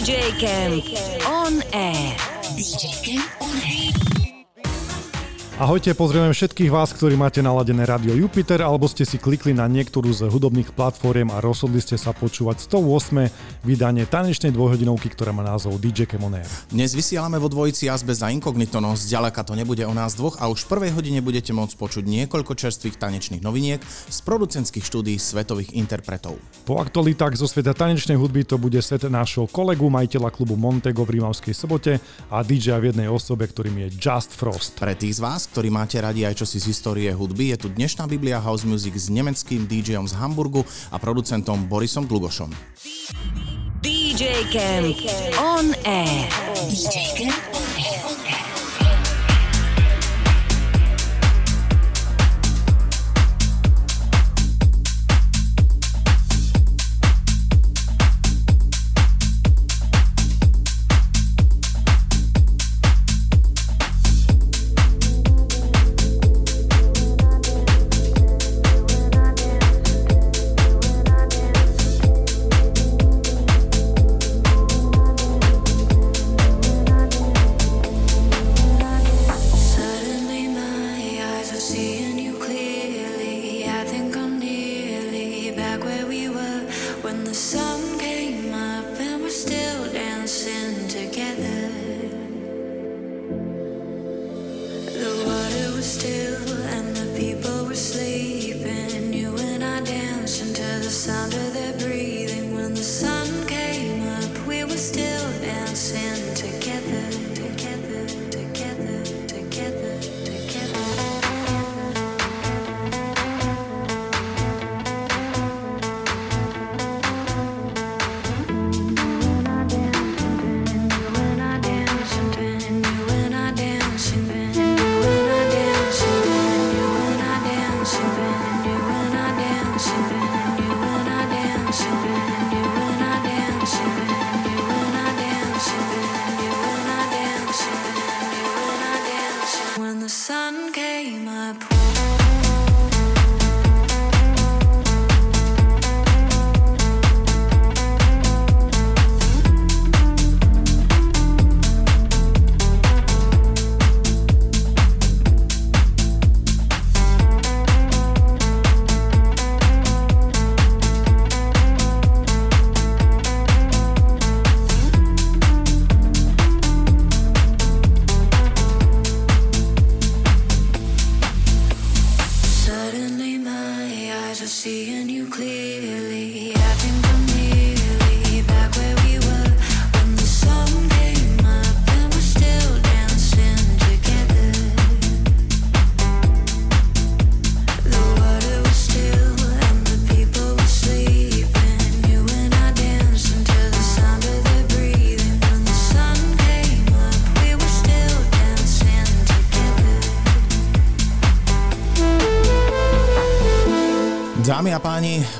DJ Camp on air. DJ Camp on air. Ahojte, pozrieme všetkých vás, ktorí máte naladené Radio Jupiter alebo ste si klikli na niektorú z hudobných platform a rozhodli ste sa počúvať 108. vydanie tanečnej dvojhodinovky, ktorá má názov DJ Kemoner. Dnes vysielame vo dvojici Azbez za Incognito, no zďaleka to nebude o nás dvoch a už v prvej hodine budete môcť počuť niekoľko čerstvých tanečných noviniek z producentských štúdí svetových interpretov. Po aktualitách zo sveta tanečnej hudby to bude set nášho kolegu, majiteľa klubu Montego v Rímavskej sobote a DJ v jednej osobe, ktorým je Just Frost. Pre tých z vás, ktorí máte radi aj čosi z histórie hudby, je tu dnešná Biblia House Music s nemeckým DJom z Hamburgu a producentom Borisom Dlugošom. DJ Camp on air. DJ Camp on air.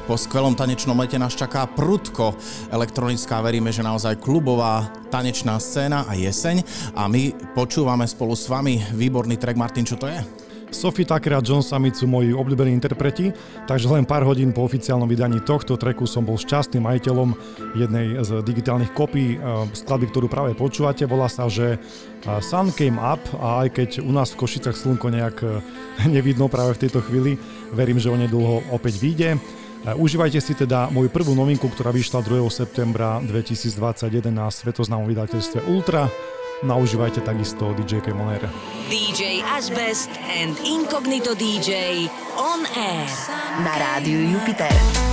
Po skvelom tanečnom lete nás čaká prudko elektronická, veríme, že naozaj klubová tanečná scéna a jeseň. A my počúvame spolu s vami výborný track. Martin, čo to je? Sophie Tucker a John Summit sú moji obľúbení interpreti, takže len pár hodín po oficiálnom vydaní tohto treku som bol šťastným majiteľom jednej z digitálnych kopí eh, skladby, ktorú práve počúvate. Volá sa, že eh, Sun Came Up a aj keď u nás v Košicach slnko nejak eh, nevidno práve v tejto chvíli, verím, že o nedlho opäť vyjde. Užívajte si teda moju prvú novinku, ktorá vyšla 2. septembra 2021 na svetoznámom vydateľstve Ultra. Naužívajte takisto DJ Kemoner. DJ Asbest and Incognito DJ on air na rádiu Jupiter.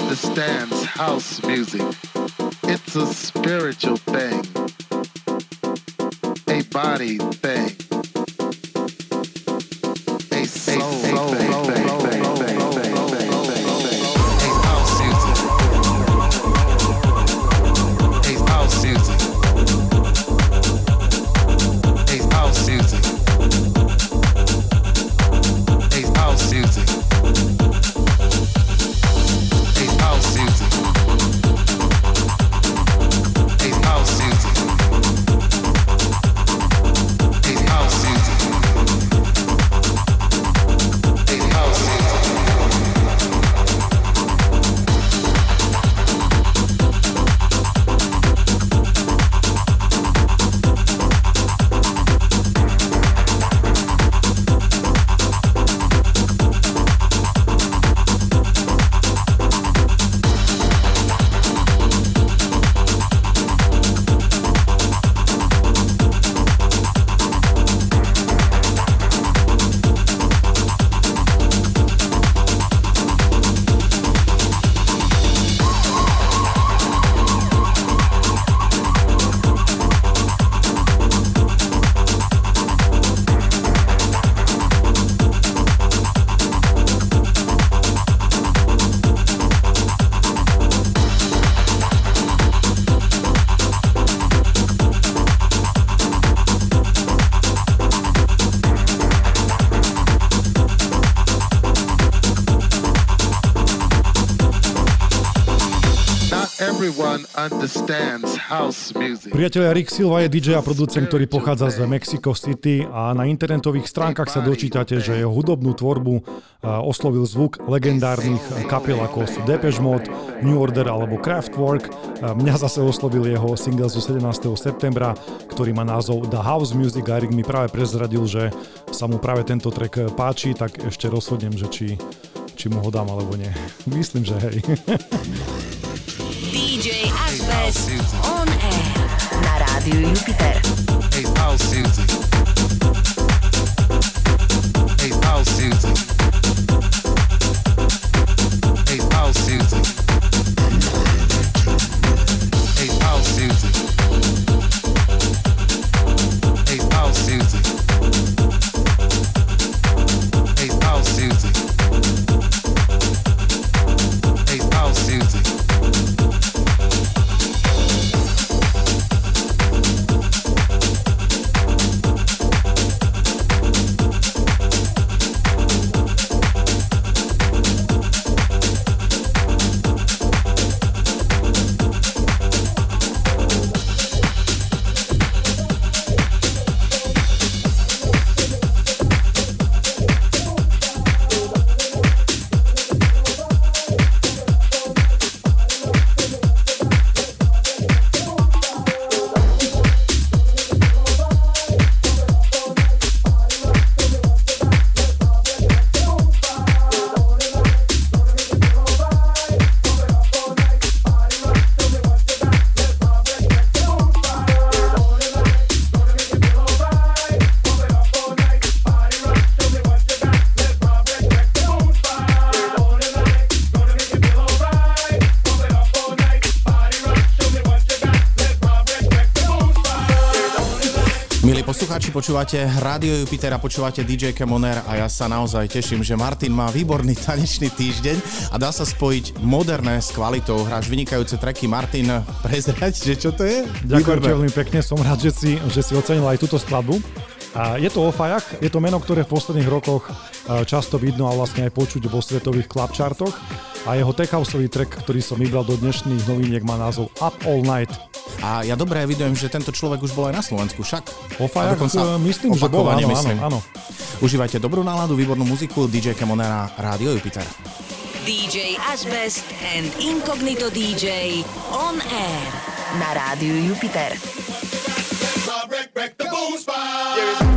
understands house music. It's a spiritual thing, a body thing. Priatelia Rick Silva je DJ a producent, ktorý pochádza z Mexico City a na internetových stránkach sa dočítate, že jeho hudobnú tvorbu oslovil zvuk legendárnych kapiel ako sú Depeche Mode, New Order alebo Kraftwerk. Mňa zase oslovil jeho single zo 17. septembra, ktorý má názov The House Music a Rick mi práve prezradil, že sa mu práve tento track páči, tak ešte rozhodnem, že či, či mu ho dám alebo nie. Myslím, že hej. na rádiu Jupiter. Hey, house music. Počúvate Radio Jupiter a počúvate DJ Kemoner a ja sa naozaj teším, že Martin má výborný tanečný týždeň a dá sa spojiť moderné s kvalitou. Hráš vynikajúce treky. Martin, prezrať, že čo to je? Ďakujem veľmi pekne, som rád, že si, že si ocenil aj túto skladbu. A je to Ofajak, je to meno, ktoré v posledných rokoch e, často vidno a vlastne aj počuť vo svetových clubchartoch a jeho tech track, ktorý som vybral do dnešných noviniek má názov Up All Night. A ja dobre evidujem, že tento človek už bol aj na Slovensku, však? O fajak, myslím, že bol, áno, myslím. áno, áno. Užívajte dobrú náladu, výbornú muziku, DJ Kemonera, Rádio Jupiter. DJ Asbest and Incognito DJ on air na Rádiu Jupiter. Wreck, wreck the boom spot.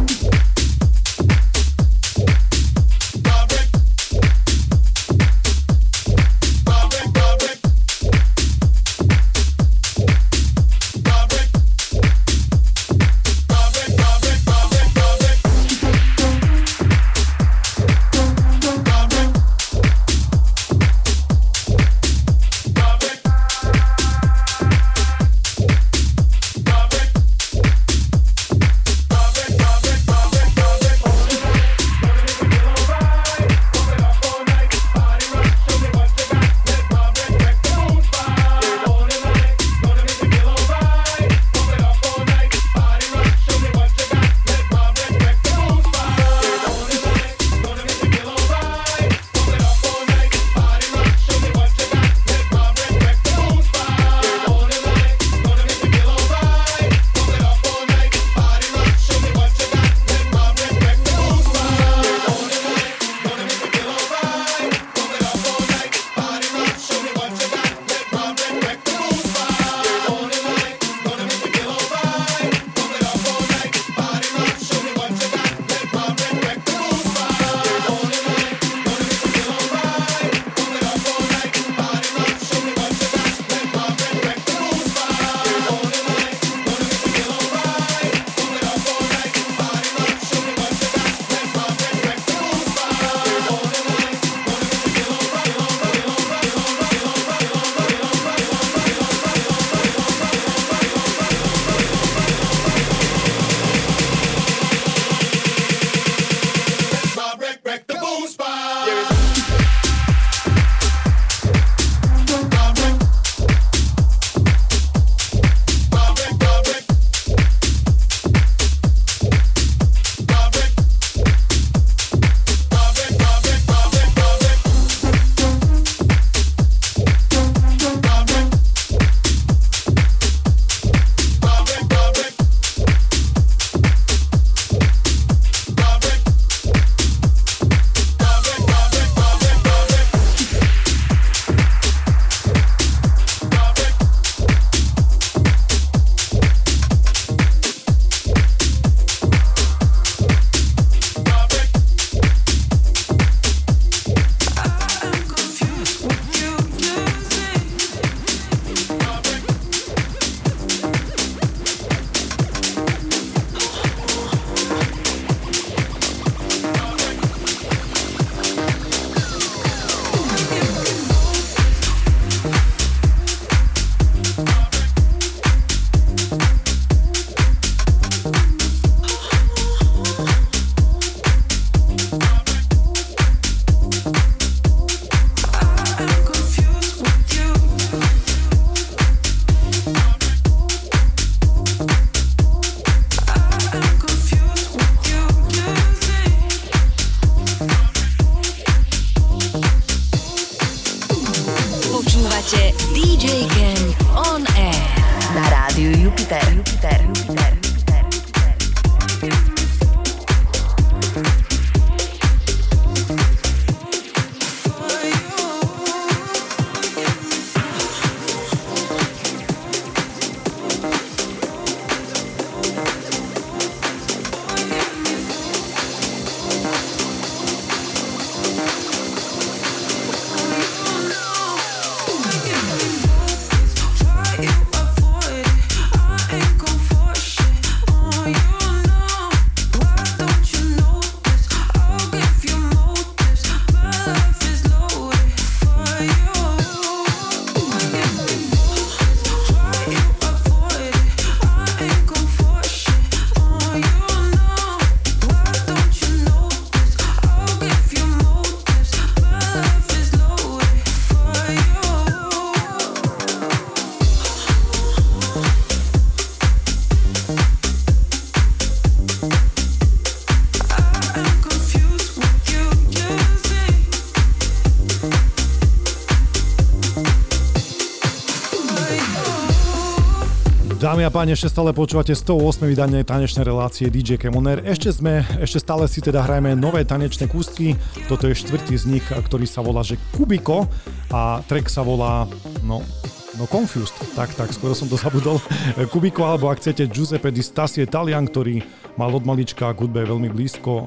Dámy a páni, ešte stále počúvate 108. vydanie tanečnej relácie DJ Kemoner. Ešte sme, ešte stále si teda hrajeme nové tanečné kústky. Toto je štvrtý z nich, ktorý sa volá, že Kubiko a track sa volá, no, no Confused, tak, tak, skoro som to zabudol. Kubiko, alebo ak chcete Giuseppe di Stassi Italian, ktorý mal od malička k hudbe veľmi blízko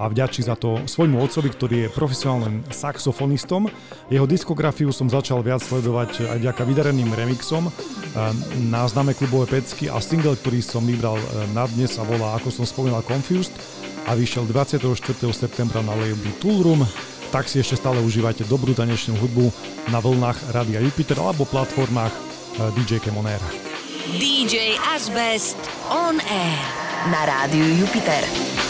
a vďačí za to svojmu otcovi, ktorý je profesionálnym saxofonistom. Jeho diskografiu som začal viac sledovať aj vďaka vydareným remixom na známe klubové pecky a single, ktorý som vybral e, na dnes sa volá, ako som spomínal, Confused a vyšiel 24. septembra na label Toolroom, tak si ešte stále užívajte dobrú tanečnú hudbu na vlnách Radia Jupiter alebo platformách e, DJ Kemoner. DJ Asbest on air na rádiu Jupiter.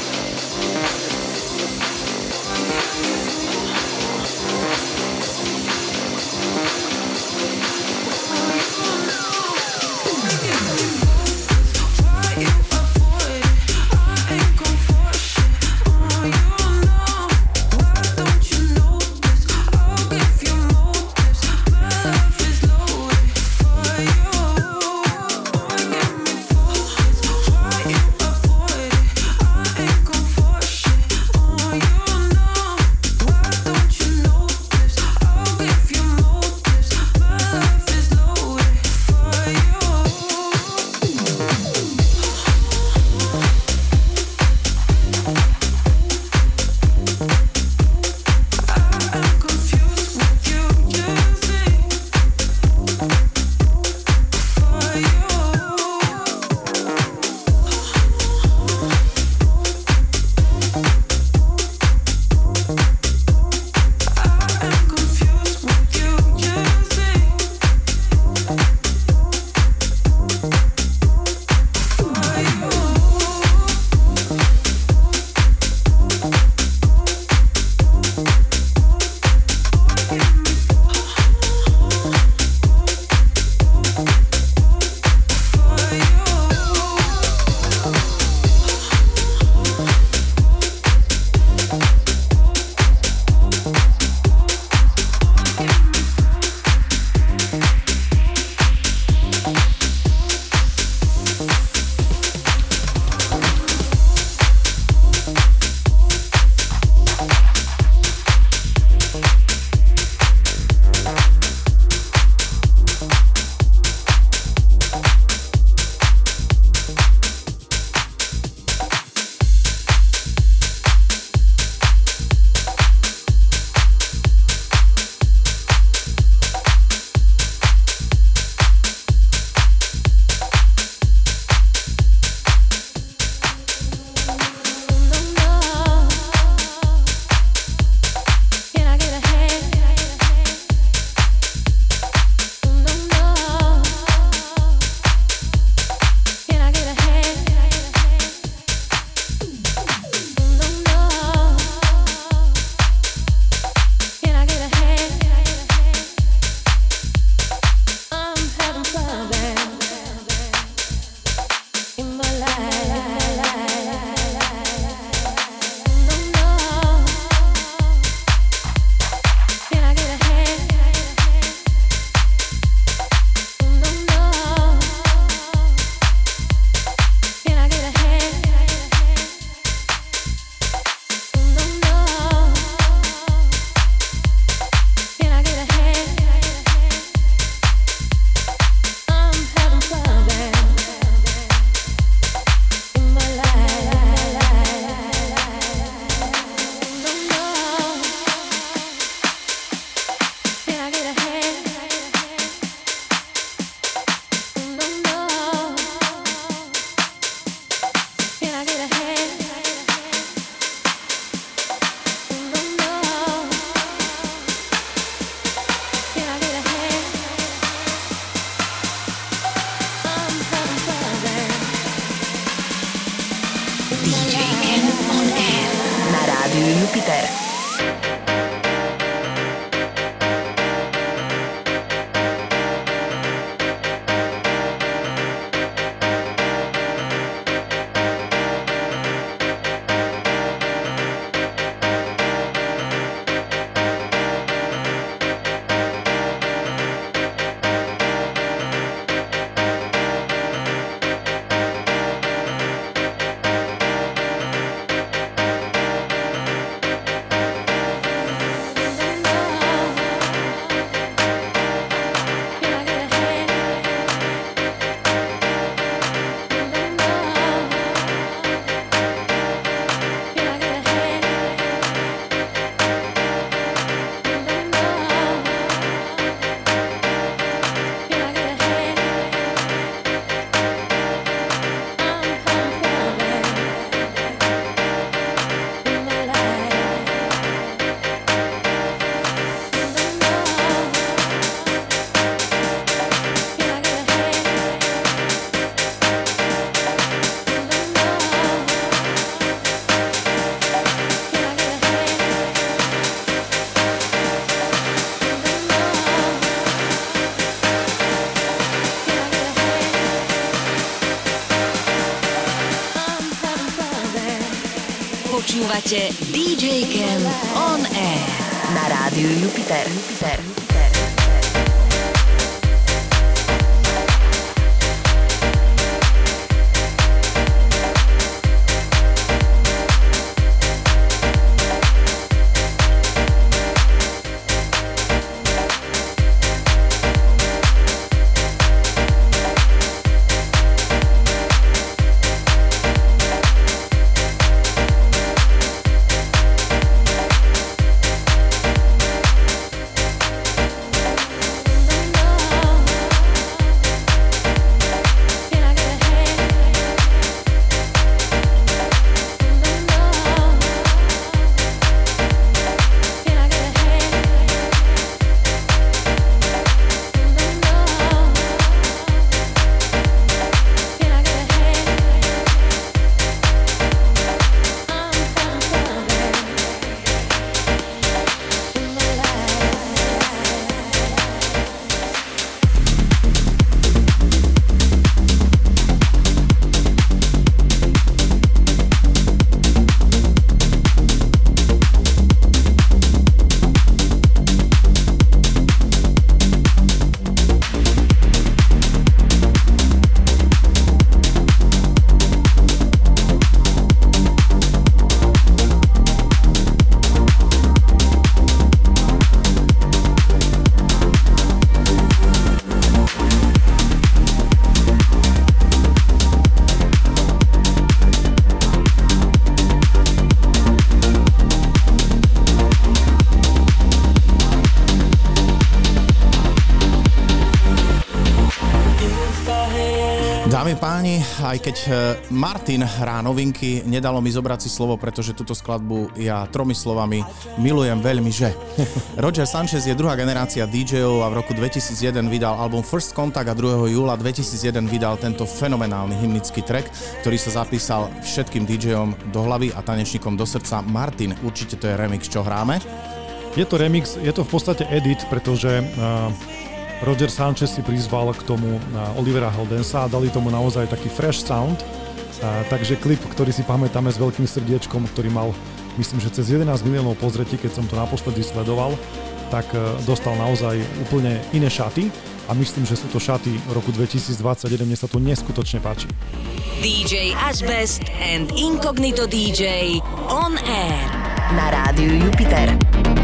Aj keď e, Martin hrá novinky, nedalo mi zobrať si slovo, pretože túto skladbu ja tromi slovami milujem veľmi, že. Roger Sanchez je druhá generácia DJov a v roku 2001 vydal album First Contact a 2. júla 2001 vydal tento fenomenálny hymnický track, ktorý sa zapísal všetkým DJom do hlavy a tanečníkom do srdca. Martin, určite to je remix, čo hráme? Je to remix, je to v podstate edit, pretože uh Roger Sanchez si prizval k tomu Olivera Heldensa a dali tomu naozaj taký fresh sound. A, takže klip, ktorý si pamätáme s veľkým srdiečkom, ktorý mal myslím, že cez 11 miliónov pozretí, keď som to naposledy sledoval, tak e, dostal naozaj úplne iné šaty a myslím, že sú to šaty roku 2021, mne sa to neskutočne páči. DJ Asbest and Incognito DJ on air na rádiu Jupiter.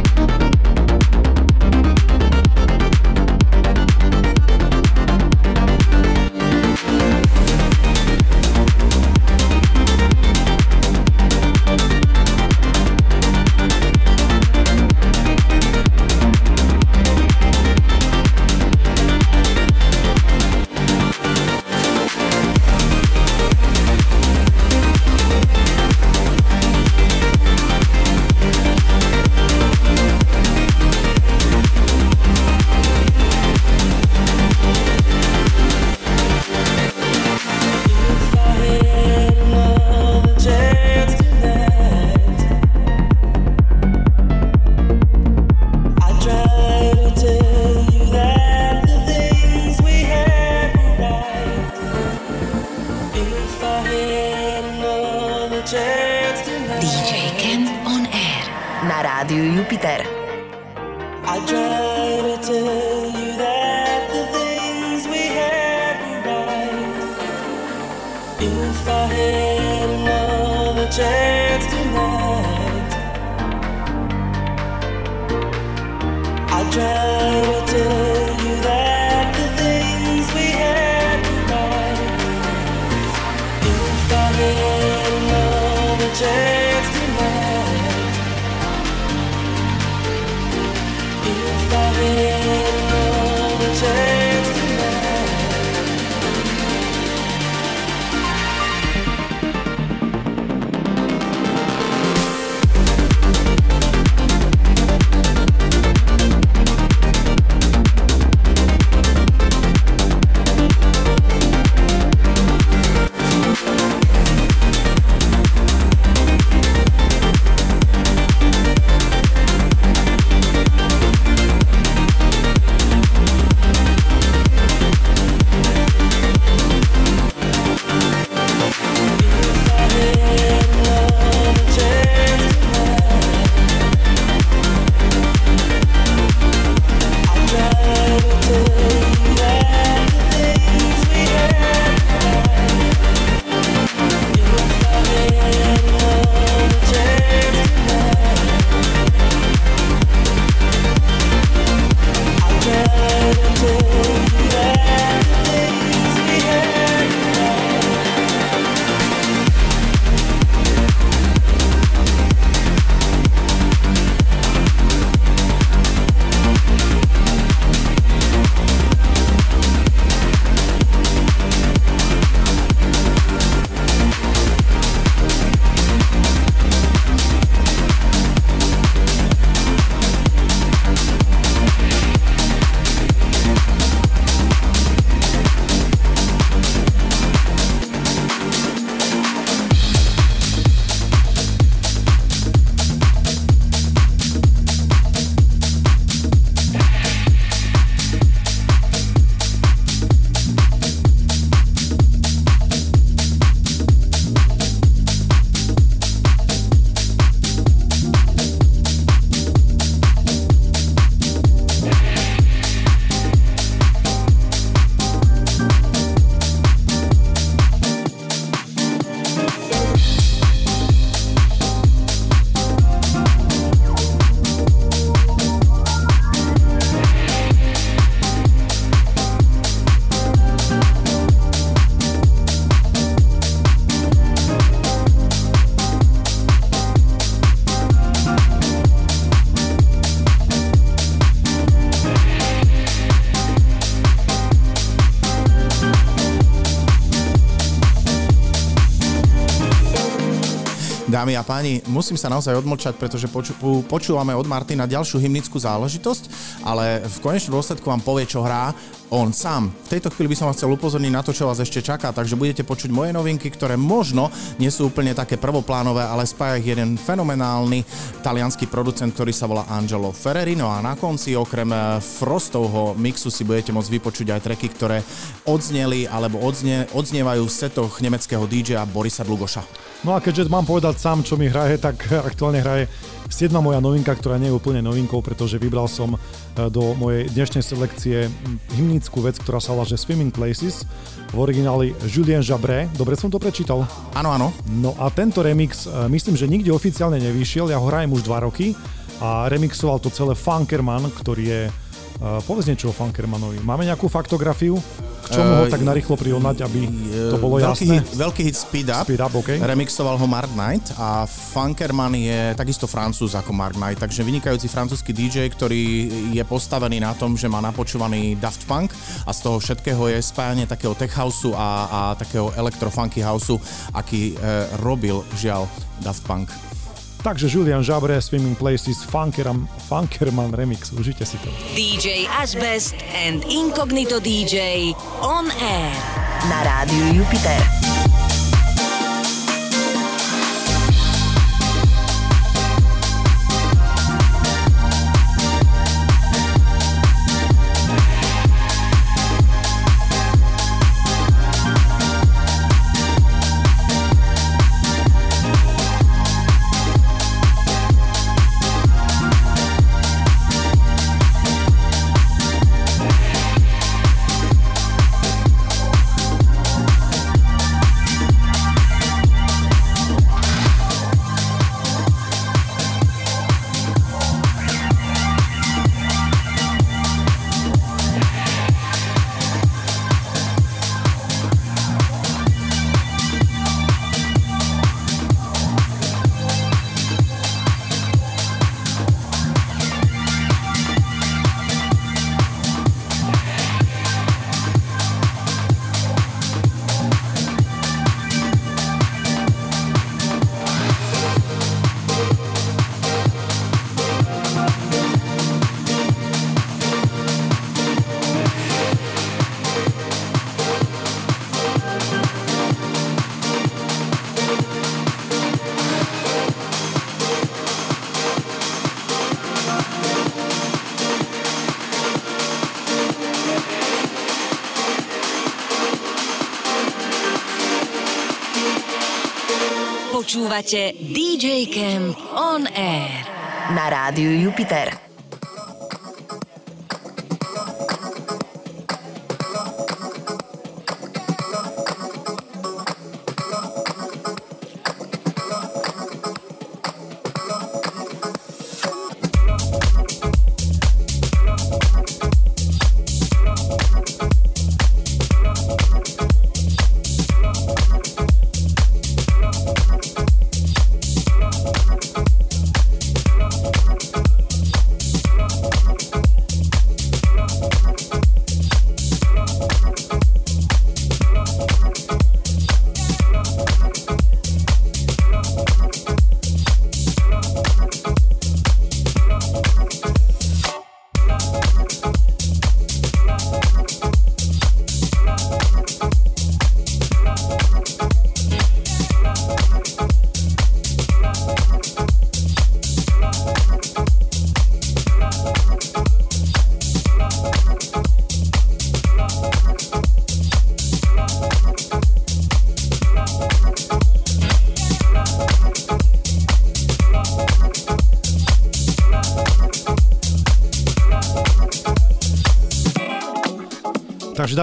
Dámy a páni, musím sa naozaj odmlčať, pretože poču, počúvame od Martina ďalšiu hymnickú záležitosť, ale v konečnom dôsledku vám povie, čo hrá on sám. V tejto chvíli by som vás chcel upozorniť na to, čo vás ešte čaká, takže budete počuť moje novinky, ktoré možno nie sú úplne také prvoplánové, ale spája ich jeden fenomenálny talianský producent, ktorý sa volá Angelo Ferrerino a na konci okrem eh, Frostovho mixu si budete môcť vypočuť aj treky, ktoré odzneli alebo odznie, odznievajú v setoch nemeckého DJ Borisa Dlugoša. No a keďže mám povedať sám, čo mi hraje, tak aktuálne hraje 7. moja novinka, ktorá nie je úplne novinkou, pretože vybral som e, do mojej dnešnej selekcie hymnickú vec, ktorá sa volá že Swimming Places, v origináli Julien Jabré. Dobre som to prečítal? Áno, áno. No a tento remix, e, myslím, že nikde oficiálne nevyšiel, ja ho hrajem už 2 roky a remixoval to celé Funkerman, ktorý je Uh, povedz niečo o Funkermanovi. Máme nejakú faktografiu? K čomu ho uh, tak narýchlo prirovnať, aby to bolo veľký jasné? Hit, veľký hit Speed Up. Speed Up okay. Remixoval ho Mark Knight a Funkerman je takisto francúz ako Mark Knight, takže vynikajúci francúzsky DJ, ktorý je postavený na tom, že má napočúvaný Daft Punk a z toho všetkého je spájanie takého tech houseu a, a takého electrofunky houseu, aký e, robil žiaľ Daft Punk. Takže Julian Jabre, Swimming Places, Funkeram, Funkerman Remix, užite si to. DJ Asbest and Incognito DJ on air na rádiu Jupiter. Počúvate DJ Camp On Air na rádiu Jupiter.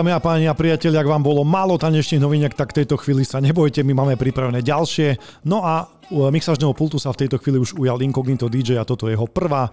Dámy a páni a priatelia, ak vám bolo málo tanečných noviniek, tak v tejto chvíli sa nebojte, my máme pripravené ďalšie. No a u mixažného pultu sa v tejto chvíli už ujal Incognito DJ a toto je jeho prvá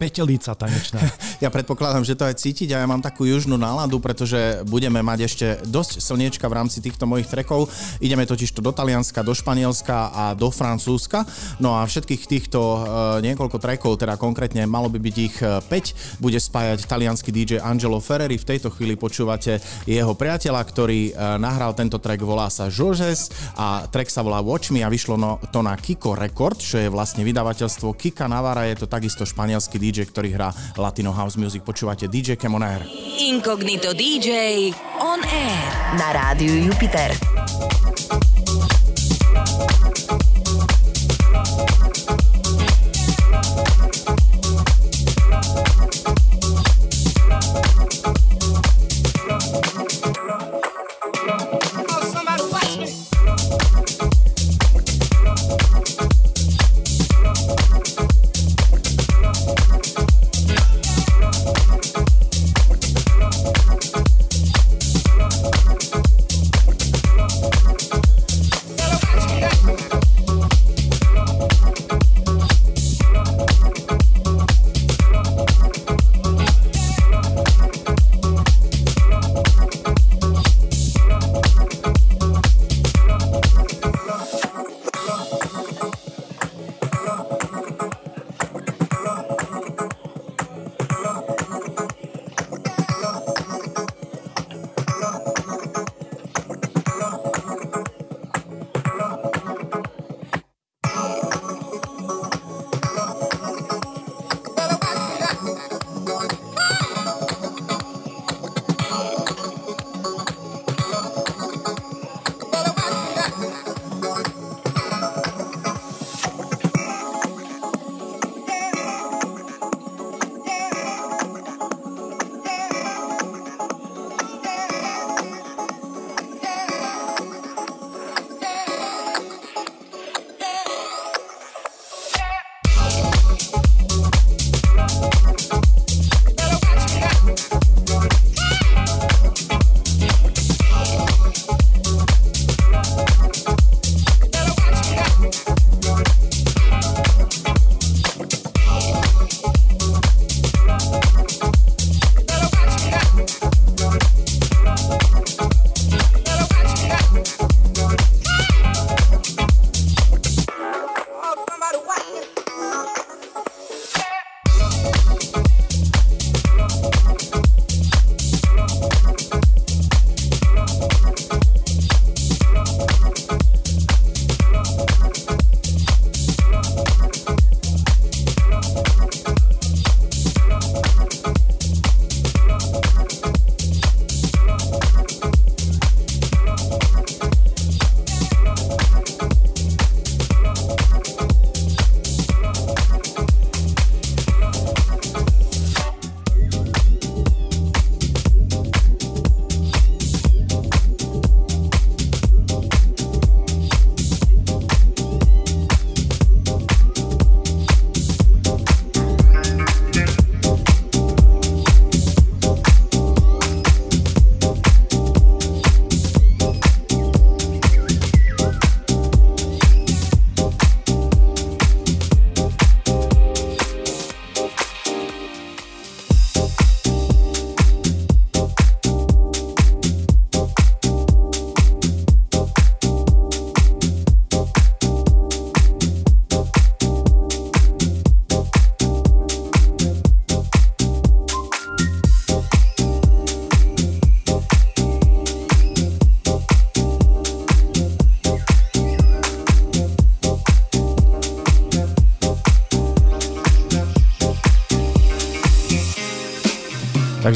petelica tanečná. Ja predpokladám, že to aj cítiť a ja mám takú južnú náladu, pretože budeme mať ešte dosť slniečka v rámci týchto mojich trekov. Ideme totiž to do Talianska, do Španielska a do Francúzska. No a všetkých týchto uh, niekoľko trekov, teda konkrétne malo by byť ich 5, e, bude spájať talianský DJ Angelo Ferreri. V tejto chvíli počúvate jeho priateľa, ktorý uh, nahral tento track, volá sa Jorges a track sa volá Watch Me a vyšlo no, to na Kiko Record, čo je vlastne vydavateľstvo Kika Navara, je to takisto španielský DJ, ktorý hrá Latino House Music. Počúvate DJ Cam on Air. Incognito DJ on Air na rádiu Jupiter.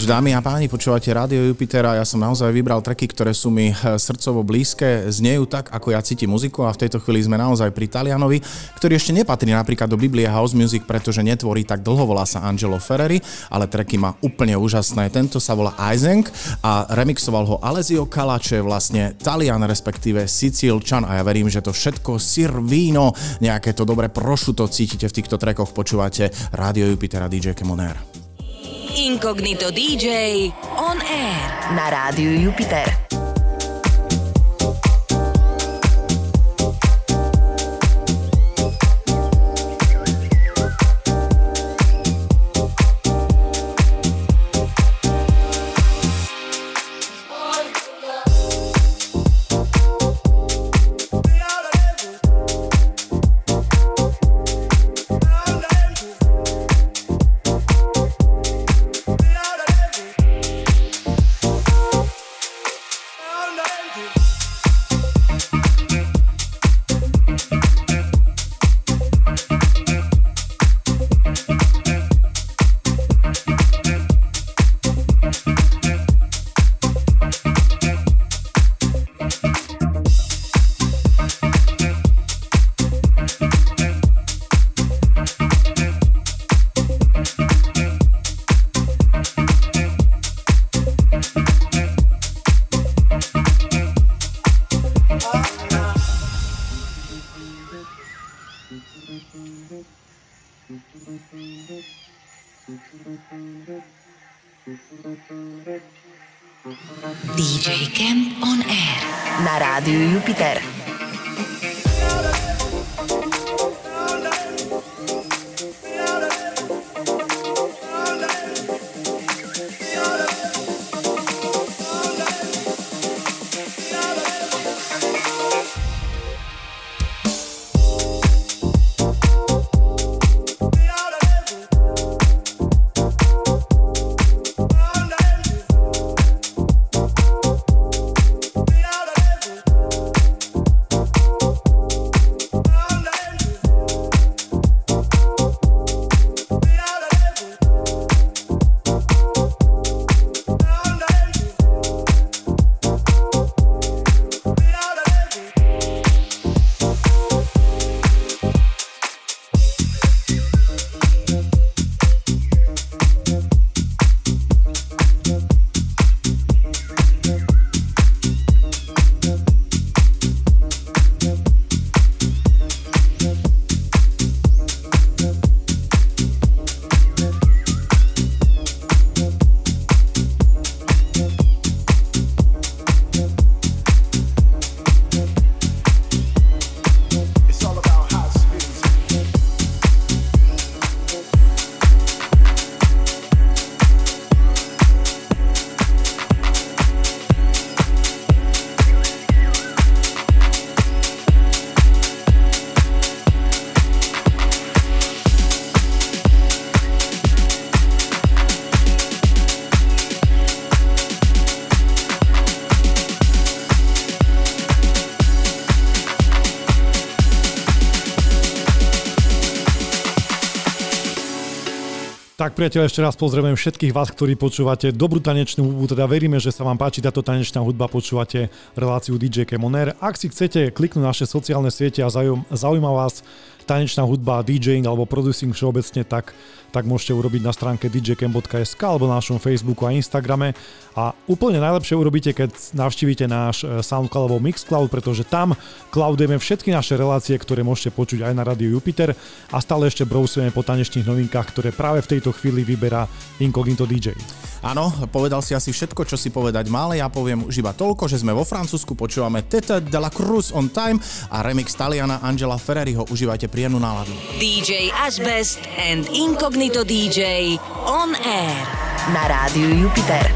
Takže dámy a páni, počúvate Rádio Jupitera. Ja som naozaj vybral treky, ktoré sú mi eh, srdcovo blízke, znejú tak, ako ja cítim muziku a v tejto chvíli sme naozaj pri Talianovi, ktorý ešte nepatrí napríklad do Biblie House Music, pretože netvorí tak dlho, volá sa Angelo Ferreri, ale treky má úplne úžasné. Tento sa volá Eisenk a remixoval ho Alessio Kala, čo je vlastne Talian, respektíve Sicilčan a ja verím, že to všetko sir víno, nejaké to dobre prošuto cítite v týchto trekoch, počúvate Rádio Jupitera DJ Kemoner. Incognito DJ on air na rádiu Jupiter. Tak priateľ, ešte raz pozdravujem všetkých vás, ktorí počúvate dobrú tanečnú hudbu, teda veríme, že sa vám páči táto tanečná hudba, počúvate reláciu DJ Kemoner. Ak si chcete kliknúť naše sociálne siete a zaujíma vás tanečná hudba, DJing alebo producing všeobecne, tak tak môžete urobiť na stránke djcam.sk alebo na našom Facebooku a Instagrame. A úplne najlepšie urobíte, keď navštívite náš e, SoundCloud alebo Mixcloud, pretože tam cloudujeme všetky naše relácie, ktoré môžete počuť aj na rádiu Jupiter a stále ešte brousujeme po tanečných novinkách, ktoré práve v tejto chvíli vyberá Incognito DJ. Áno, povedal si asi všetko, čo si povedať mal, ja poviem už iba toľko, že sme vo Francúzsku, počúvame Tete de la Cruz on Time a remix Taliana Angela Ferreriho. Užívajte príjemnú náladu. DJ Asbest and Incognito DJ on Air na rádiu Jupiter.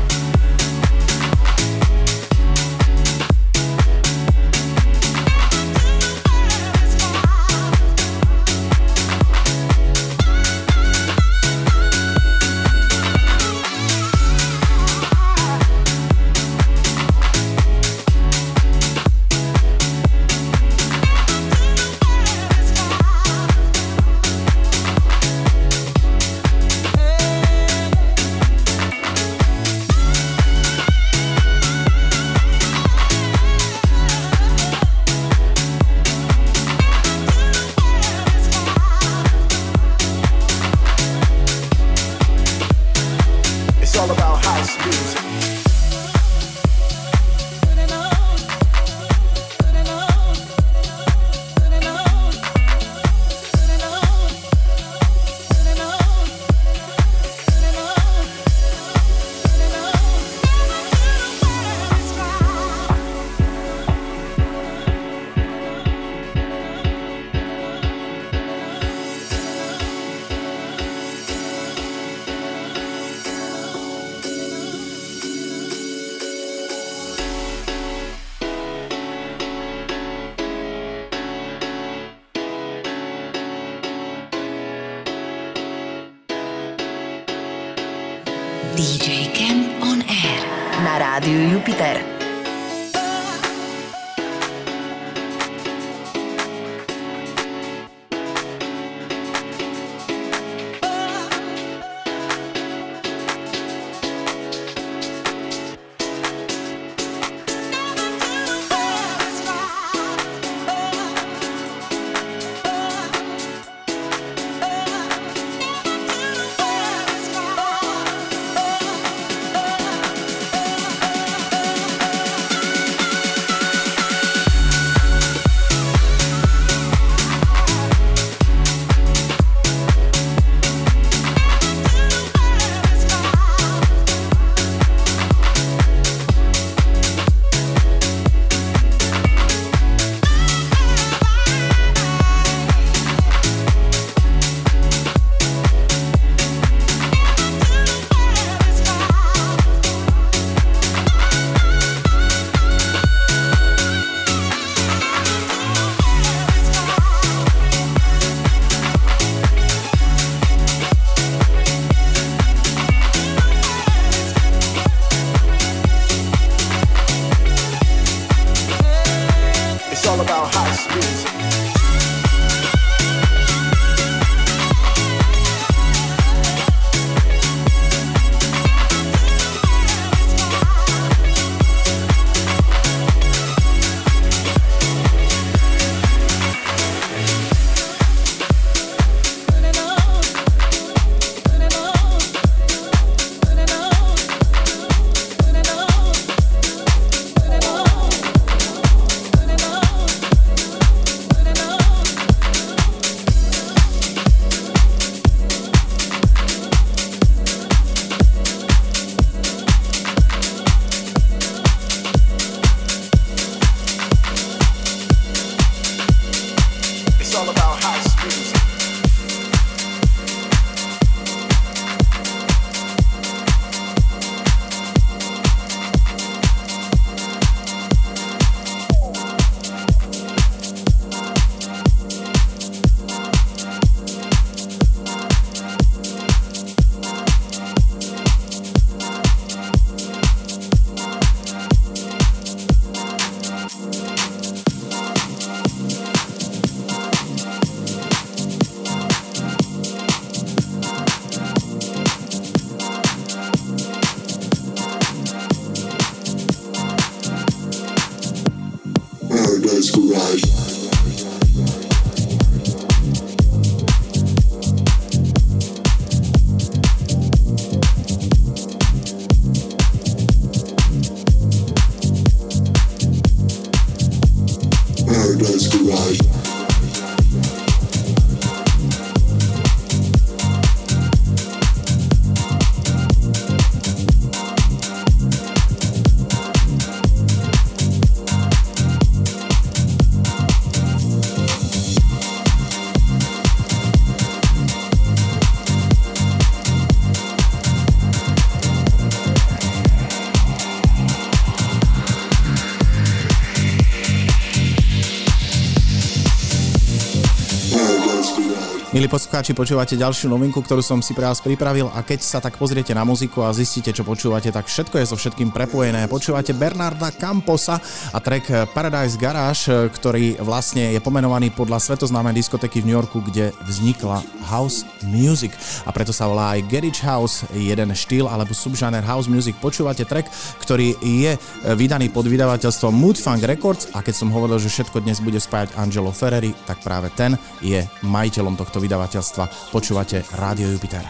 Milí poslucháči, počúvate ďalšiu novinku, ktorú som si pre vás pripravil a keď sa tak pozriete na muziku a zistíte, čo počúvate, tak všetko je so všetkým prepojené. Počúvate Bernarda Camposa a track Paradise Garage, ktorý vlastne je pomenovaný podľa svetoznámej diskotéky v New Yorku, kde vznikla house music a preto sa volá aj Garage House, jeden štýl alebo subžáner house music. Počúvate track, ktorý je vydaný pod vydavateľstvom Mood Funk Records a keď som hovoril, že všetko dnes bude spájať Angelo Ferreri, tak práve ten je majiteľom tohto vydavateľstva. Počúvate Rádio Jupiter.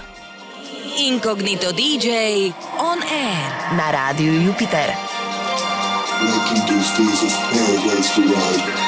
Incognito DJ on air na Rádiu Jupiter. Making these days of paradise to ride.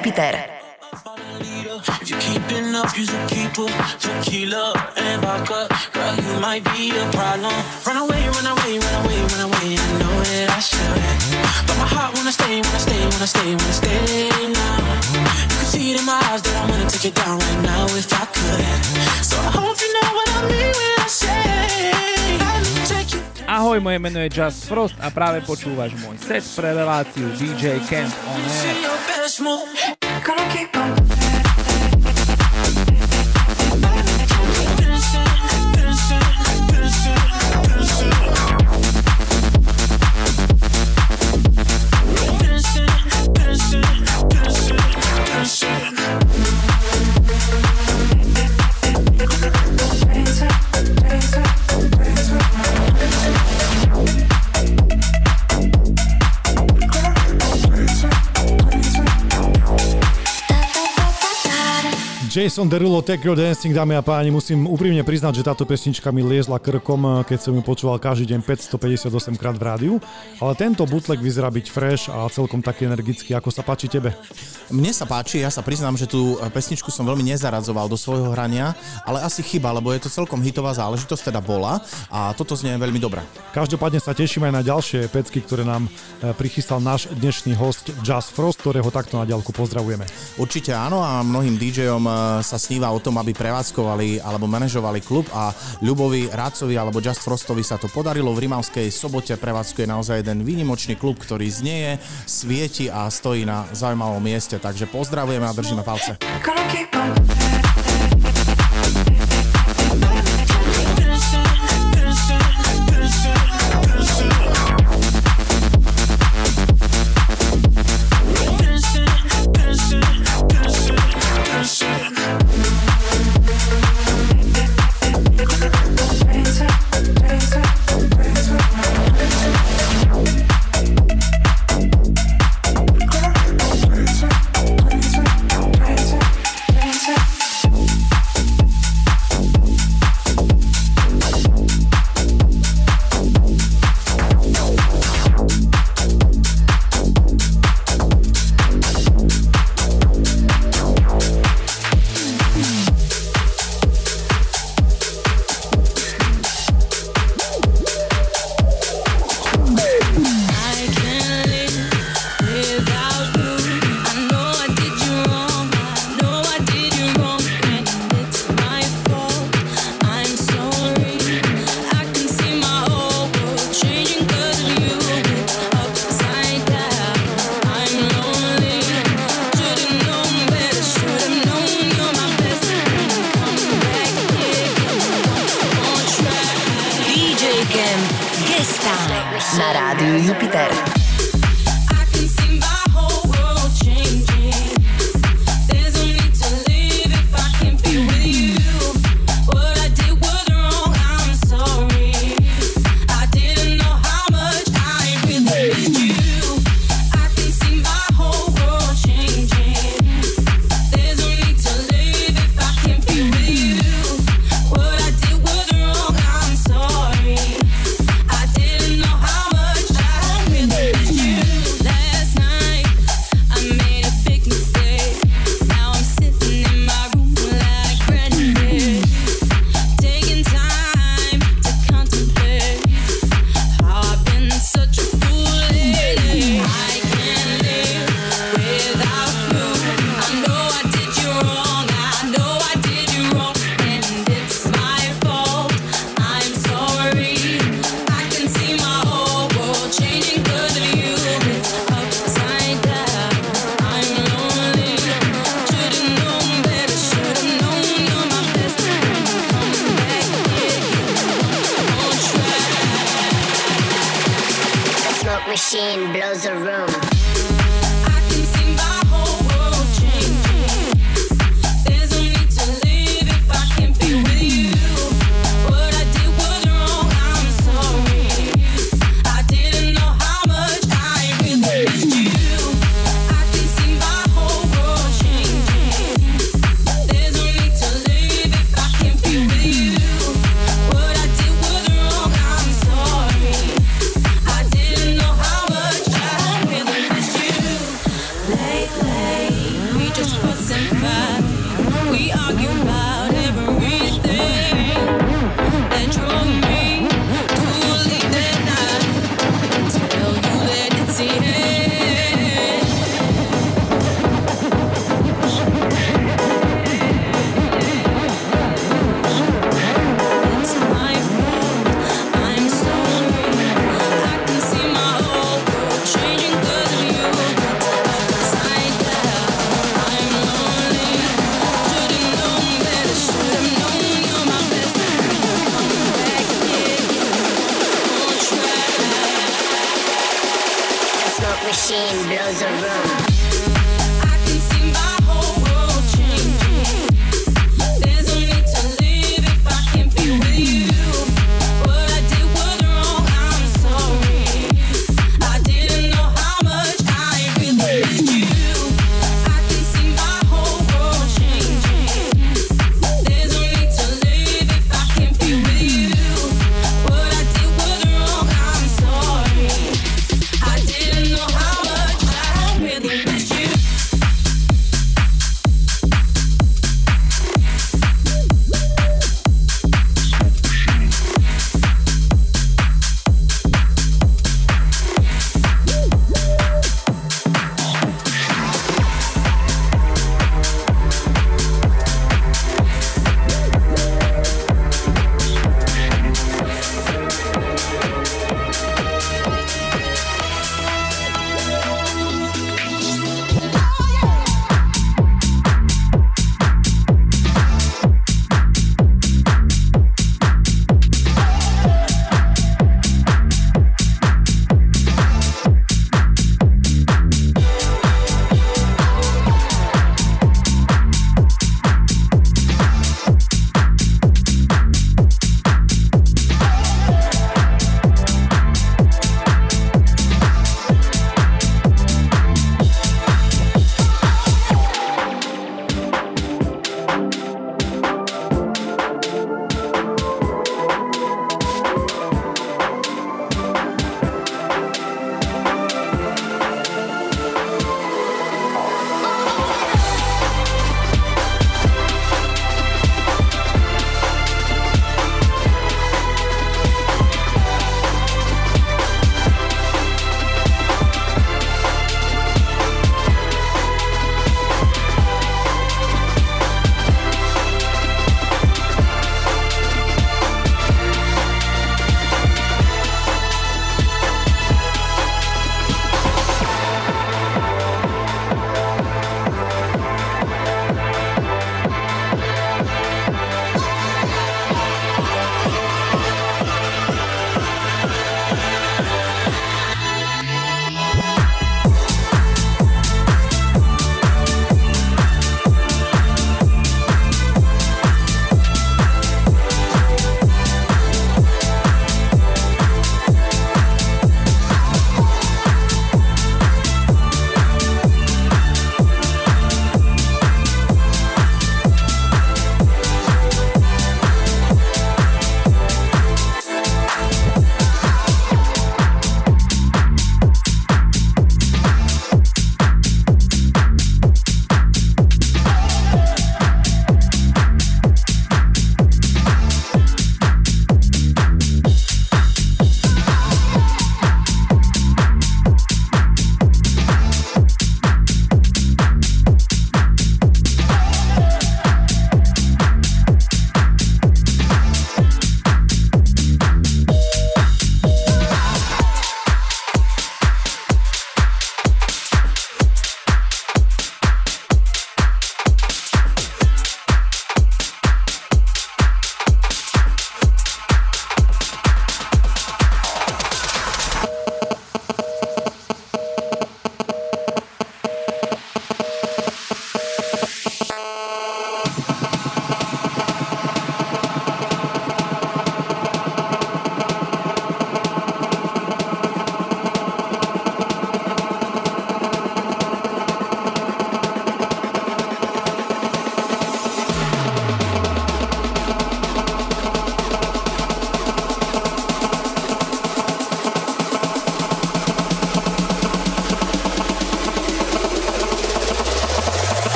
Rádiu Jupiter. If you're keeping up, you should keep up. Tequila and vodka, girl, you might be a problem. Run away, run away, run away, run away. I know that I should, but my heart wanna stay, wanna stay, wanna stay, wanna stay now. You can see it in my eyes that I wanna take it down right now if I could. So I hope you know what I mean when I say. Ahoj, moje meno je Just Frost a práve počúvaš môj set pre reláciu DJ Camp On Air. Jason Derulo, Take Your Dancing, dámy a páni, musím úprimne priznať, že táto pesnička mi liezla krkom, keď som ju počúval každý deň 558 krát v rádiu, ale tento bootleg vyzerá byť fresh a celkom taký energický. Ako sa páči tebe? Mne sa páči, ja sa priznám, že tú pesničku som veľmi nezaradzoval do svojho hrania, ale asi chyba, lebo je to celkom hitová záležitosť, teda bola a toto znie veľmi dobré. Každopádne sa tešíme aj na ďalšie pecky, ktoré nám e, prichystal náš dnešný host Just Frost, ktorého takto na ďalku pozdravujeme. Určite áno a mnohým DJom sa sníva o tom, aby prevádzkovali alebo manažovali klub a Ľubovi Rácovi alebo Just Frostovi sa to podarilo. V Rimavskej sobote prevádzkuje naozaj jeden výnimočný klub, ktorý znieje, svieti a stojí na zaujímavom mieste. Takže pozdravujeme a držíme palce. Show.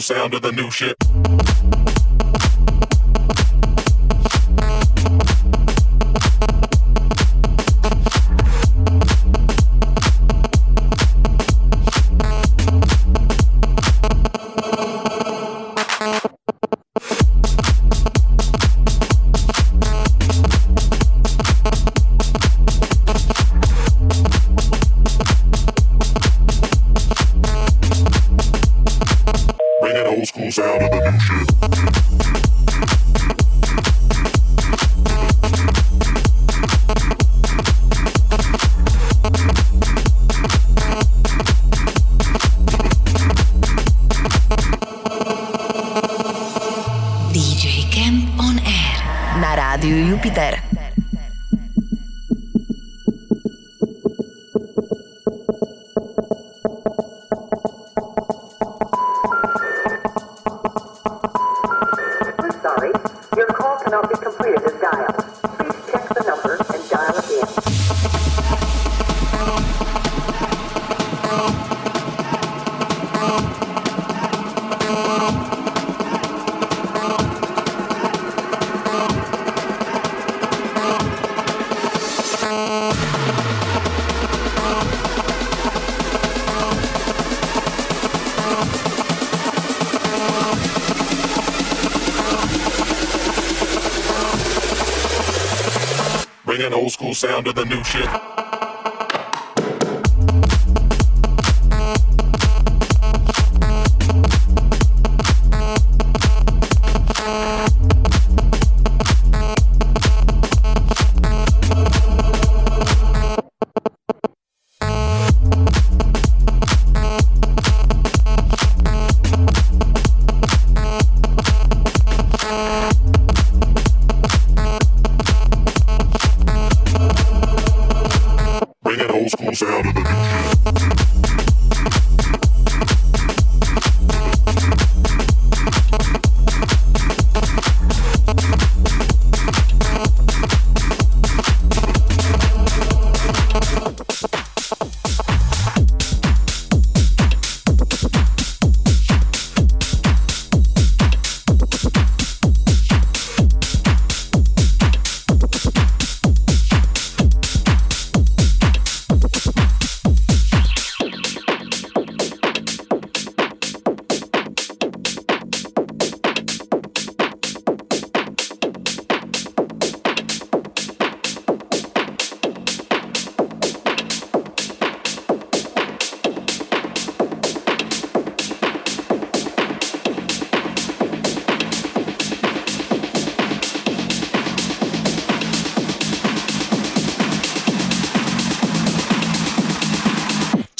Sound of the new shit. Júpiter. Of the new shit.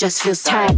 Just feels tight.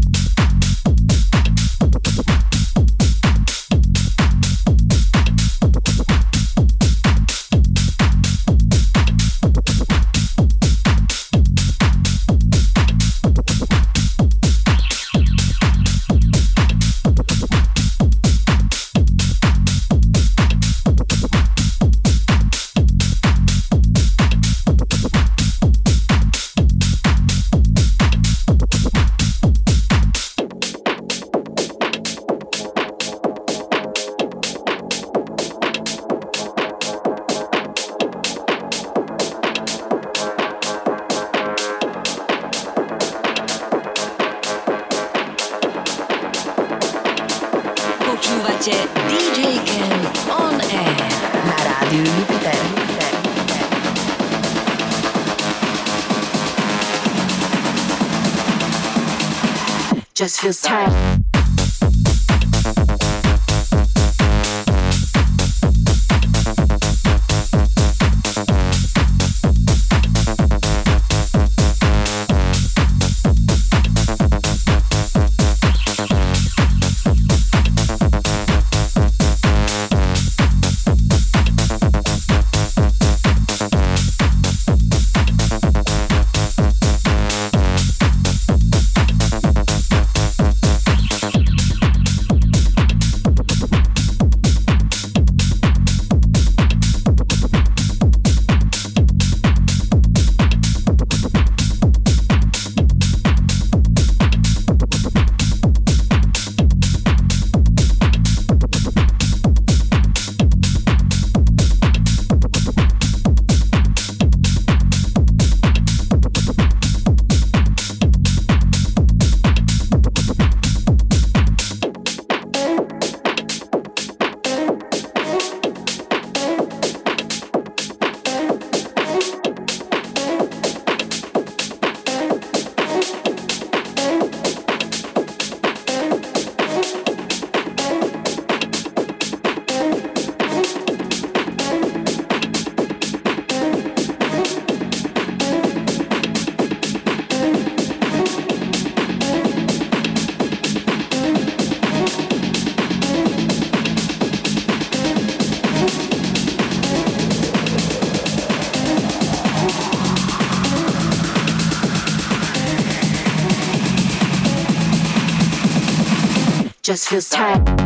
Just feels tight.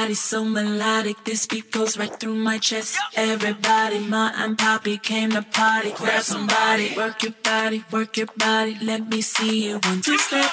body so melodic. This beat goes right through my chest. Everybody, ma and poppy came to party. Grab somebody, work your body, work your body. Let me see you one two step.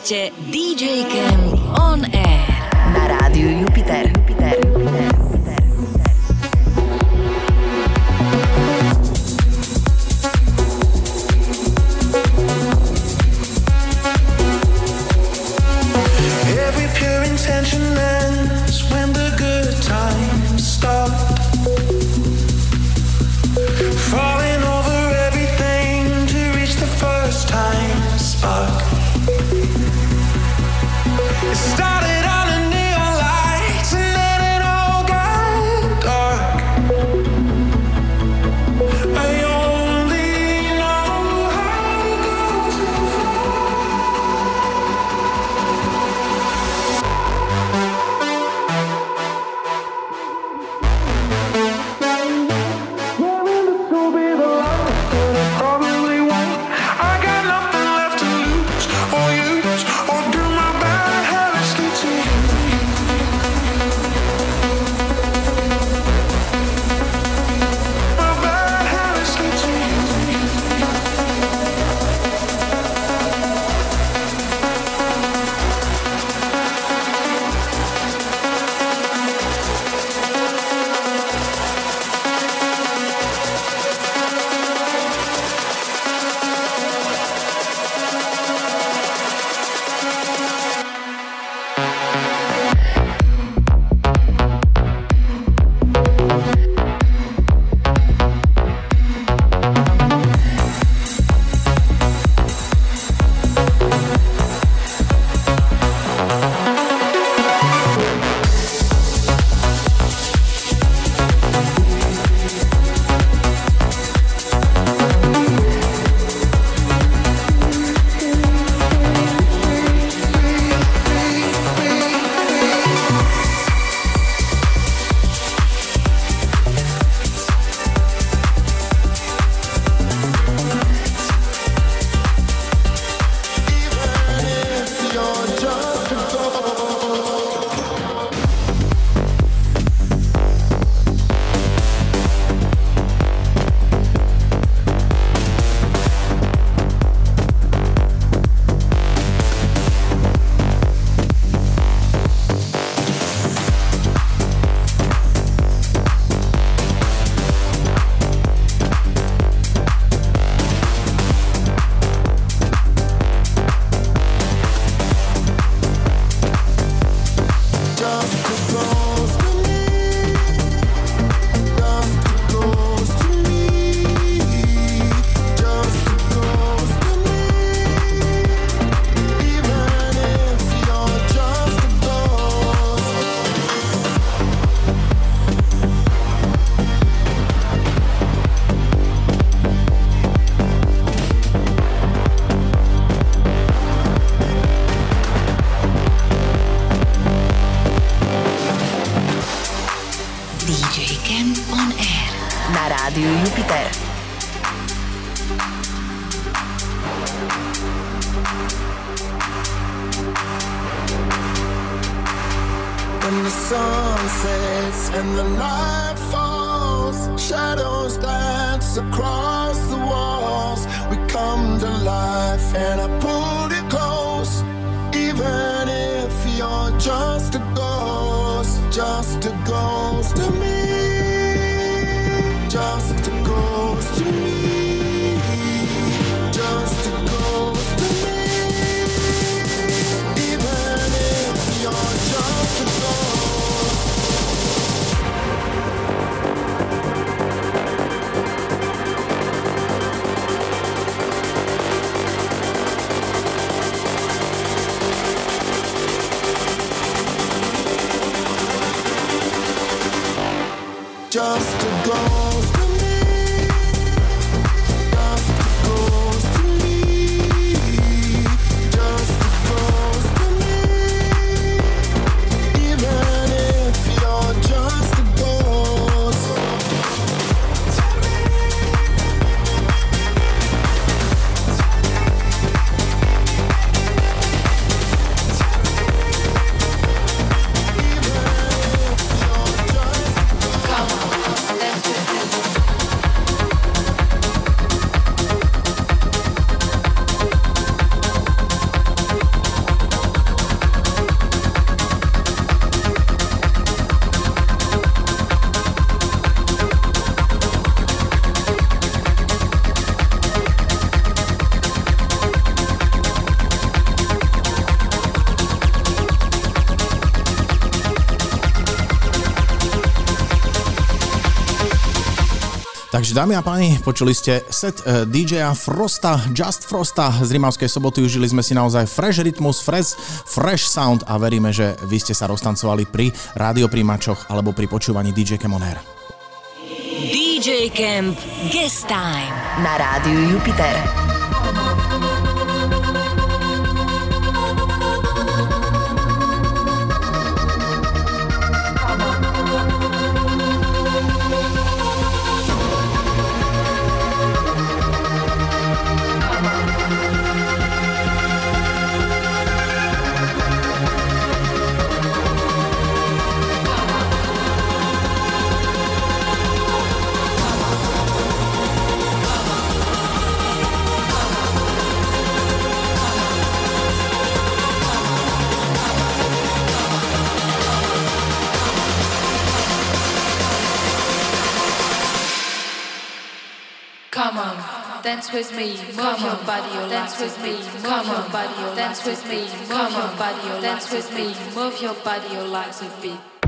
And I pulled it dámy a páni, počuli ste set eh, DJ-a Frosta, Just Frosta z Rimavskej soboty. Užili sme si naozaj fresh rytmus, fresh, fresh sound a veríme, že vy ste sa roztancovali pri rádioprímačoch alebo pri počúvaní DJ Kemoner. DJ Camp Guest Time na rádiu Jupiter. Dance with me, move your body, your dance with me, move your body, your dance with me, move your body, your dance with me, move your body, your legs with beat.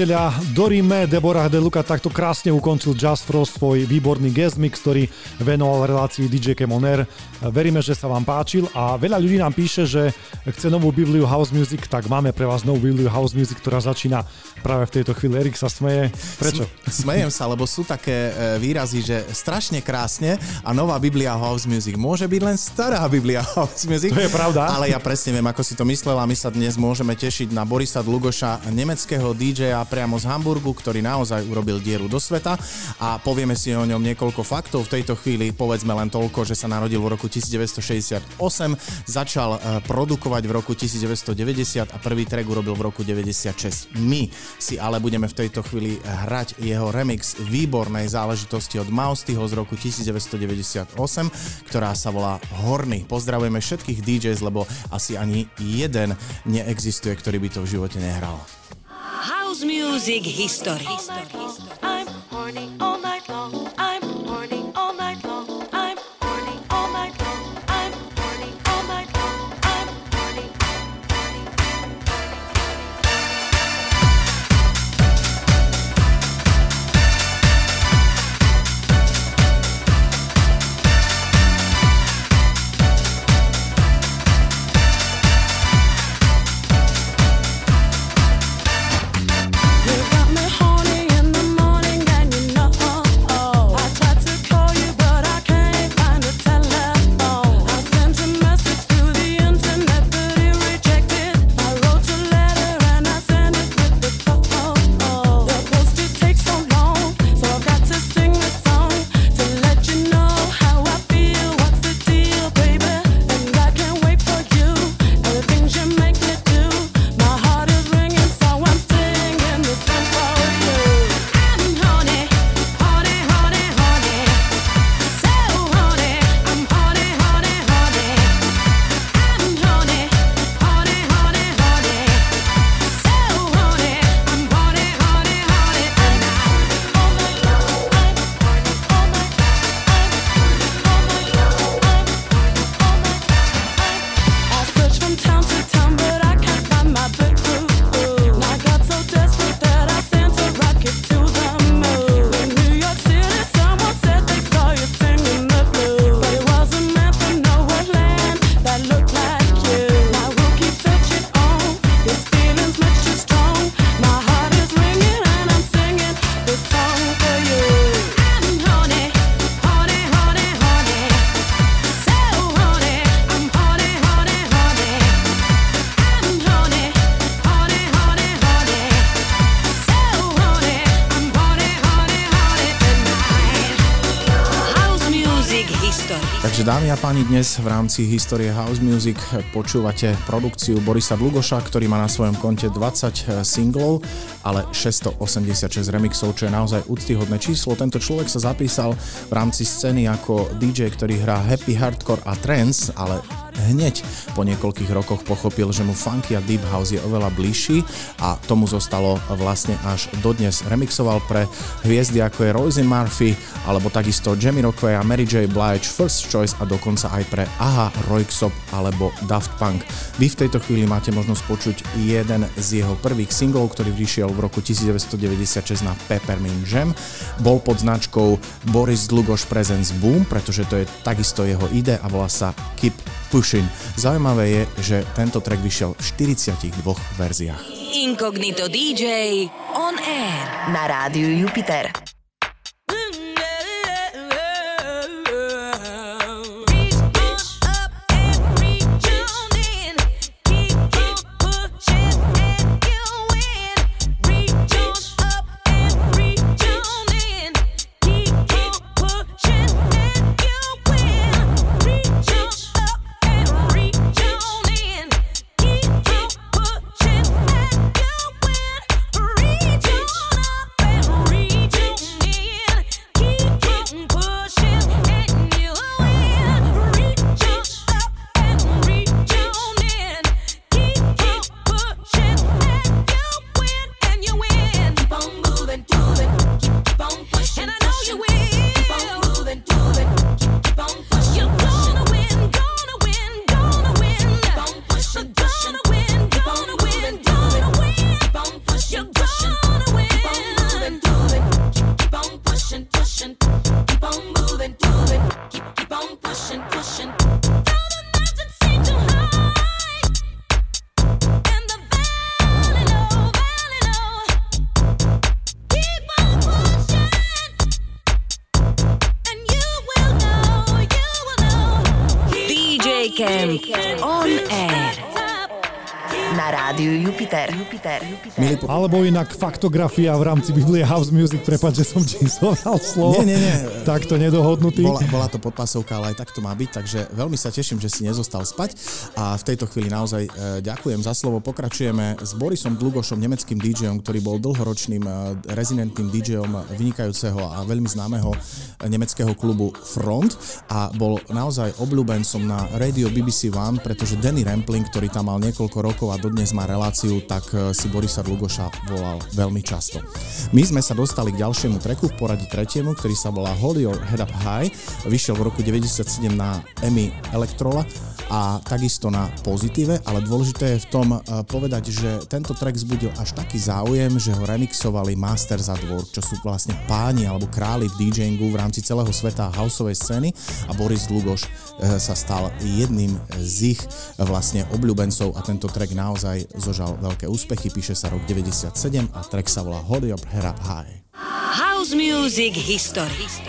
Priatelia, Dorime Deborah De Luca takto krásne ukončil Just Frost svoj výborný guest mix, ktorý venoval relácii DJ Kemoner. Veríme, že sa vám páčil a veľa ľudí nám píše, že chce novú Bibliu House Music, tak máme pre vás novú Bibliu House Music, ktorá začína práve v tejto chvíli. Erik sa smeje. Prečo? Smejem sa, lebo sú také e, výrazy, že strašne krásne a nová Biblia House Music. Môže byť len stará Biblia House Music. To je pravda. Ale ja presne viem, ako si to myslel a my sa dnes môžeme tešiť na Borisa Dlugoša, nemeckého DJ DJ-a priamo z Hamburgu, ktorý naozaj urobil dieru do sveta a povieme si o ňom niekoľko faktov. V tejto chvíli povedzme len toľko, že sa narodil v roku 1968, začal e, produkovať v roku 1990 a prvý track urobil v roku 96. My si ale budeme v tejto chvíli hrať jeho remix výbornej záležitosti od Maustyho z roku 1998, ktorá sa volá Horny. Pozdravujeme všetkých DJs, lebo asi ani jeden neexistuje, ktorý by to v živote nehral. House Music History. A páni, dnes v rámci histórie House Music počúvate produkciu Borisa Dlugoša, ktorý má na svojom konte 20 singlov, ale 686 remixov, čo je naozaj úctyhodné číslo. Tento človek sa zapísal v rámci scény ako DJ, ktorý hrá happy hardcore a trance, ale hneď po niekoľkých rokoch pochopil, že mu funky a deep house je oveľa bližší a tomu zostalo vlastne až dodnes. Remixoval pre hviezdy ako je Royce Murphy alebo takisto Jamie Rockway a Mary J. Blige, First Choice a dokonca aj pre Aha, Royksop alebo Daft Punk. Vy v tejto chvíli máte možnosť počuť jeden z jeho prvých singlov, ktorý vyšiel v roku 1996 na Peppermint Jam. Bol pod značkou Boris Dlugoš Presents Boom, pretože to je takisto jeho ide a volá sa Keep Pushing. Zaujímavé je, že tento track vyšiel v 42 verziách. Incognito DJ on air. Na rádiu Jupiter. Alebo inak faktografia v rámci Biblie House Music, prepáč, že som ti zobral slovo. Nie, nie, nie. Takto nedohodnutý. Bola, bola to podpasovka, ale aj tak to má byť, takže veľmi sa teším, že si nezostal spať a v tejto chvíli naozaj e, ďakujem za slovo. Pokračujeme s Borisom Dlugošom, nemeckým DJom, ktorý bol dlhoročným e, rezidentným DJom vynikajúceho a veľmi známeho nemeckého klubu Front a bol naozaj obľúbencom na Radio BBC One, pretože Danny Rampling, ktorý tam mal niekoľko rokov a dodnes má reláciu, tak e, si Borisa Dlugoša volal veľmi často. My sme sa dostali k ďalšiemu treku v poradí tretiemu, ktorý sa volá Hold Your Head Up High. Vyšiel v roku 97 na Emmy Electrola a takisto na Pozitíve, ale dôležité je v tom e, povedať, že tento track zbudil až taký záujem, že ho remixovali Masters at Work, čo sú vlastne páni alebo králi v DJingu v rámci celého sveta houseovej scény a Boris Dlugoš e, sa stal jedným z ich e, vlastne obľúbencov a tento track naozaj zožal veľké úspechy, píše sa rok 97 a track sa volá Hold Your Head Up High. House Music History. House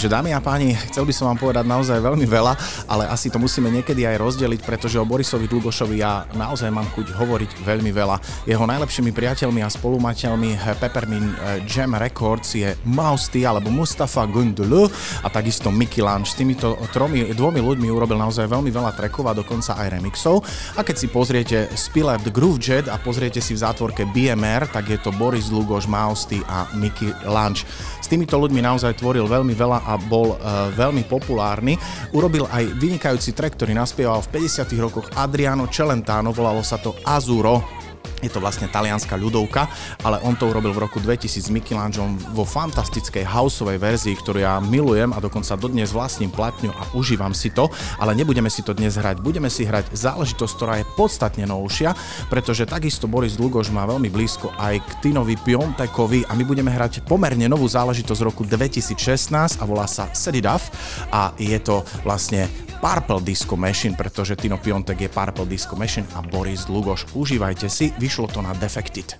Takže dámy a páni, chcel by som vám povedať naozaj veľmi veľa, ale asi to musíme niekedy aj rozdeliť, pretože o Borisovi Dlugošovi ja naozaj mám chuť hovoriť veľmi veľa. Jeho najlepšími priateľmi a spolumateľmi Peppermint eh, Jam Records je Mausti alebo Mustafa Gundulu a takisto Mickey Lunch. S týmito tromi, dvomi ľuďmi urobil naozaj veľmi veľa trackov a dokonca aj remixov. A keď si pozriete Spiller The Groove Jet a pozriete si v zátvorke BMR, tak je to Boris Dlugoš, Mausti a Mickey Lunch. S týmito ľuďmi naozaj tvoril veľmi veľa bol uh, veľmi populárny. Urobil aj vynikajúci track, ktorý naspieval v 50 rokoch Adriano Celentano, volalo sa to Azuro. Je to vlastne talianská ľudovka, ale on to urobil v roku 2000 s Michelangeom vo fantastickej houseovej verzii, ktorú ja milujem a dokonca dodnes vlastním platňu a užívam si to, ale nebudeme si to dnes hrať. Budeme si hrať záležitosť, ktorá je podstatne novšia, pretože takisto Boris Dlugoš má veľmi blízko aj k Tinovi Piontekovi a my budeme hrať pomerne novú záležitosť z roku 2016 a volá sa Off a je to vlastne Purple Disco Machine, pretože Tino Piontek je Purple Disco Machine a Boris Dlugoš. Užívajte si, vyšlo to na Defected.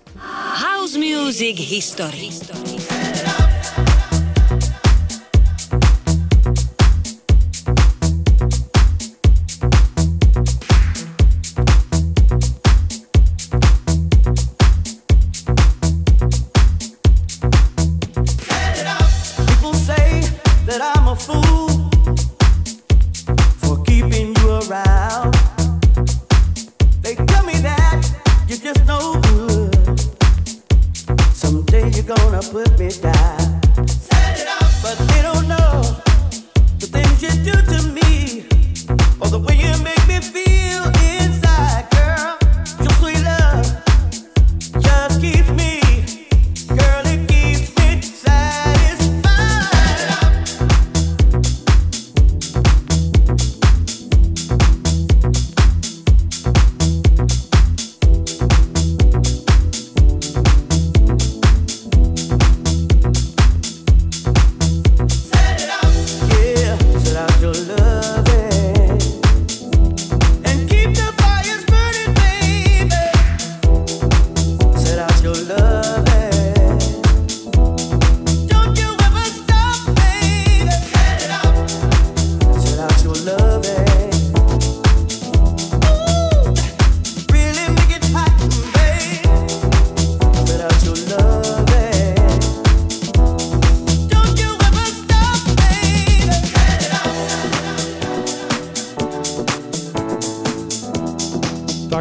House Music History.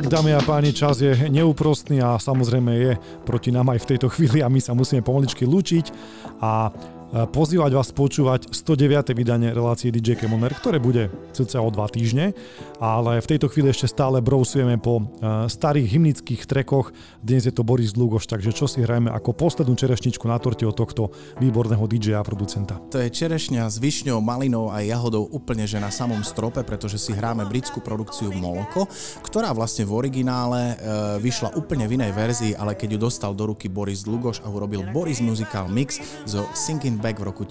Dámy a páni, čas je neúprostný a samozrejme je proti nám aj v tejto chvíli a my sa musíme pomaličky lúčiť a E, pozývať vás počúvať 109. vydanie relácie DJ Kemoner, ktoré bude cca o dva týždne, ale v tejto chvíli ešte stále brousujeme po e, starých hymnických trekoch. Dnes je to Boris Dlugoš, takže čo si hrajeme ako poslednú čerešničku na torte od tohto výborného DJ a producenta. To je čerešňa s višňou, malinou a jahodou úplne že na samom strope, pretože si hráme britskú produkciu Moloko, ktorá vlastne v originále e, vyšla úplne v inej verzii, ale keď ju dostal do ruky Boris Dlugoš a urobil Boris Musical Mix zo Sinking Back v roku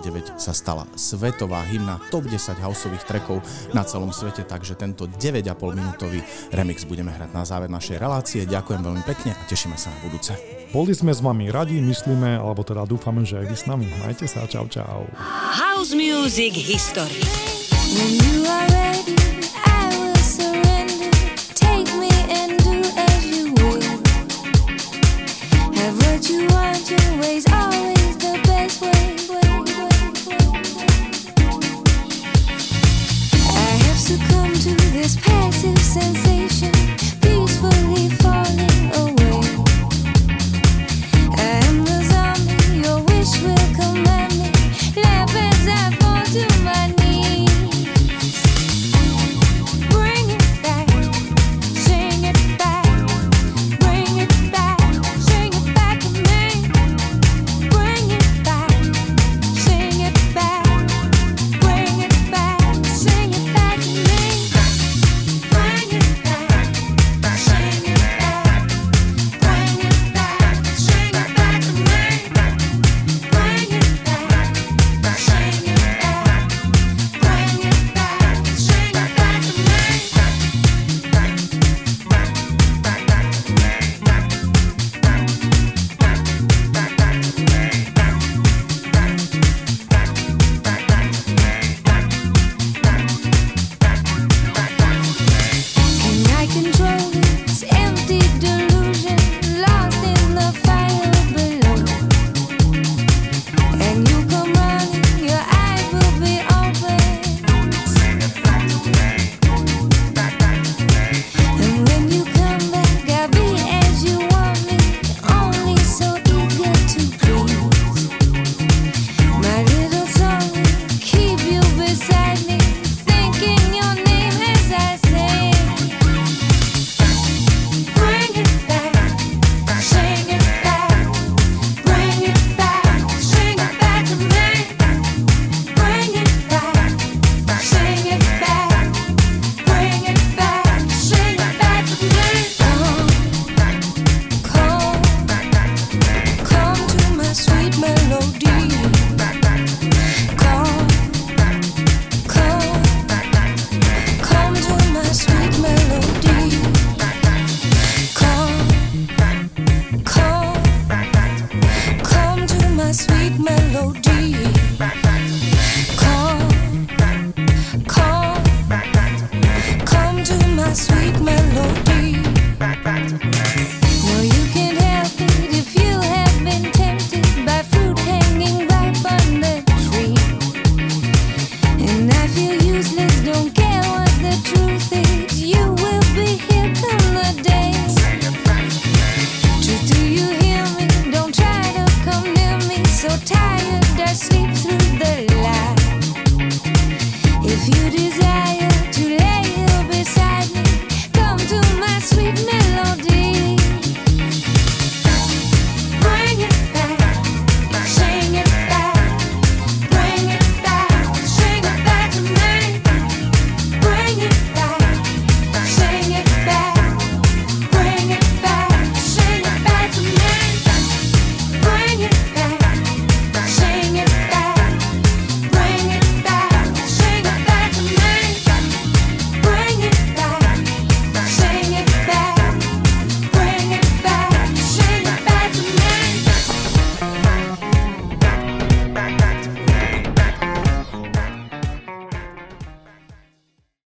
1999 sa stala svetová hymna top 10 houseových trekov na celom svete, takže tento 9,5 minútový remix budeme hrať na záver našej relácie. Ďakujem veľmi pekne a tešíme sa na budúce. Boli sme s vami radi, myslíme, alebo teda dúfame, že aj vy s nami. Majte sa, čau, čau. House Music History.